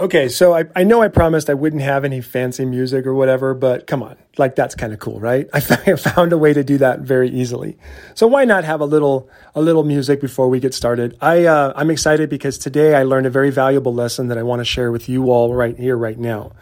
Okay, so I, I know I promised I wouldn't have any fancy music or whatever, but come on, like that's kind of cool, right? I found a way to do that very easily. So why not have a little a little music before we get started? I uh, I'm excited because today I learned a very valuable lesson that I want to share with you all right here, right now.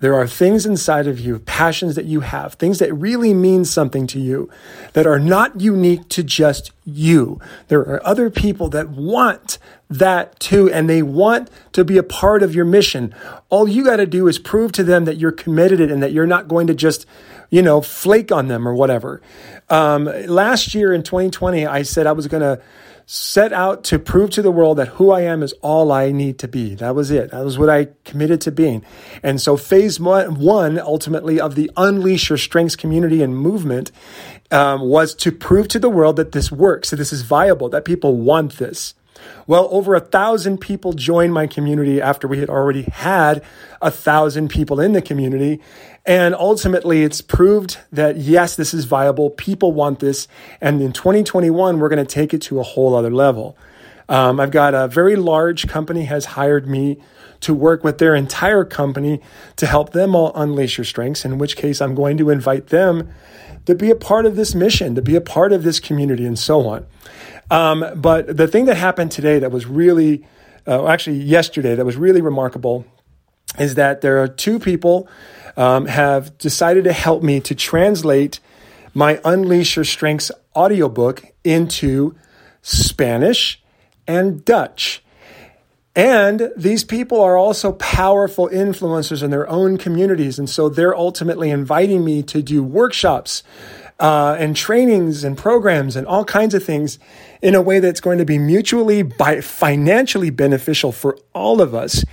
There are things inside of you, passions that you have, things that really mean something to you that are not unique to just you. There are other people that want that too, and they want to be a part of your mission. All you got to do is prove to them that you're committed and that you're not going to just, you know, flake on them or whatever. Um, last year in 2020, I said I was going to set out to prove to the world that who I am is all I need to be. That was it. That was what I committed to being. And so, phase one, ultimately, of the Unleash Your Strengths community and movement um, was to prove to the world that this works, that this is viable, that people want this. Well, over a thousand people joined my community after we had already had a thousand people in the community. And ultimately, it's proved that yes, this is viable. People want this. And in 2021, we're going to take it to a whole other level. Um, I've got a very large company has hired me to work with their entire company to help them all unleash your strengths, in which case I'm going to invite them to be a part of this mission, to be a part of this community, and so on. Um, but the thing that happened today that was really, uh, actually yesterday, that was really remarkable is that there are two people um, have decided to help me to translate my Unleash Your Strengths audiobook into Spanish and Dutch. And these people are also powerful influencers in their own communities. And so they're ultimately inviting me to do workshops uh, and trainings and programs and all kinds of things in a way that's going to be mutually financially beneficial for all of us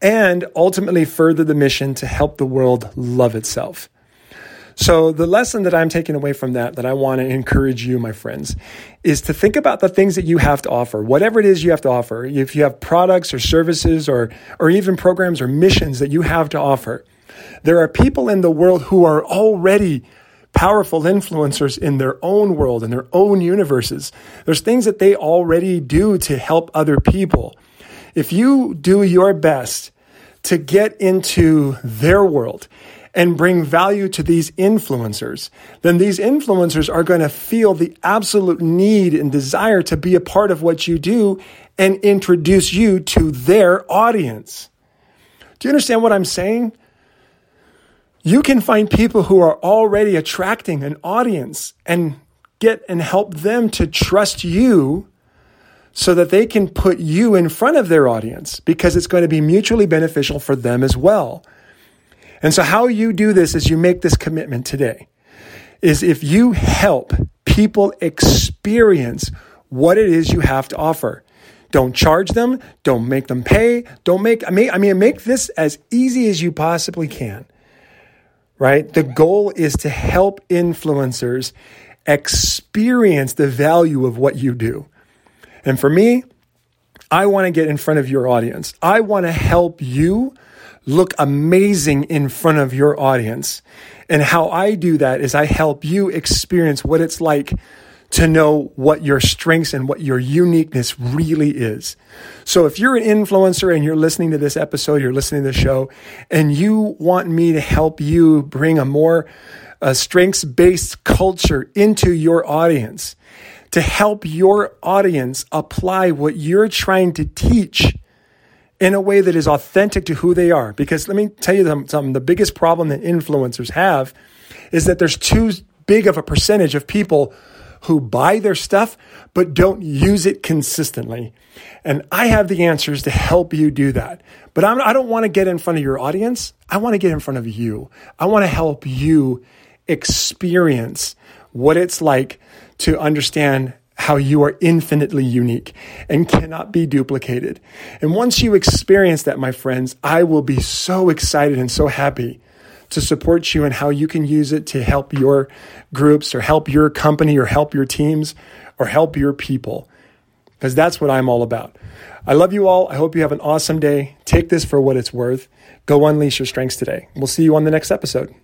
and ultimately further the mission to help the world love itself. So, the lesson that I'm taking away from that, that I want to encourage you, my friends, is to think about the things that you have to offer, whatever it is you have to offer. If you have products or services or, or even programs or missions that you have to offer, there are people in the world who are already powerful influencers in their own world, in their own universes. There's things that they already do to help other people. If you do your best to get into their world and bring value to these influencers, then these influencers are going to feel the absolute need and desire to be a part of what you do and introduce you to their audience. Do you understand what I'm saying? you can find people who are already attracting an audience and get and help them to trust you so that they can put you in front of their audience because it's going to be mutually beneficial for them as well. And so how you do this is you make this commitment today is if you help people experience what it is you have to offer. Don't charge them, don't make them pay, don't make I mean I mean make this as easy as you possibly can right? The goal is to help influencers experience the value of what you do. And for me, I want to get in front of your audience. I want to help you look amazing in front of your audience. And how I do that is I help you experience what it's like to know what your strengths and what your uniqueness really is. So if you're an influencer and you're listening to this episode, you're listening to the show, and you want me to help you bring a more uh, strengths based culture into your audience, to help your audience apply what you're trying to teach in a way that is authentic to who they are. Because let me tell you something the biggest problem that influencers have is that there's too big of a percentage of people who buy their stuff but don't use it consistently. And I have the answers to help you do that. But I'm, I do not want to get in front of your audience. I want to get in front of you. I want to help you experience what it's like to understand how you are infinitely unique and cannot be duplicated. And once you experience that, my friends, I will be so excited and so happy to support you and how you can use it to help your groups or help your company or help your teams or help your people. Because that's what I'm all about. I love you all. I hope you have an awesome day. Take this for what it's worth. Go unleash your strengths today. We'll see you on the next episode.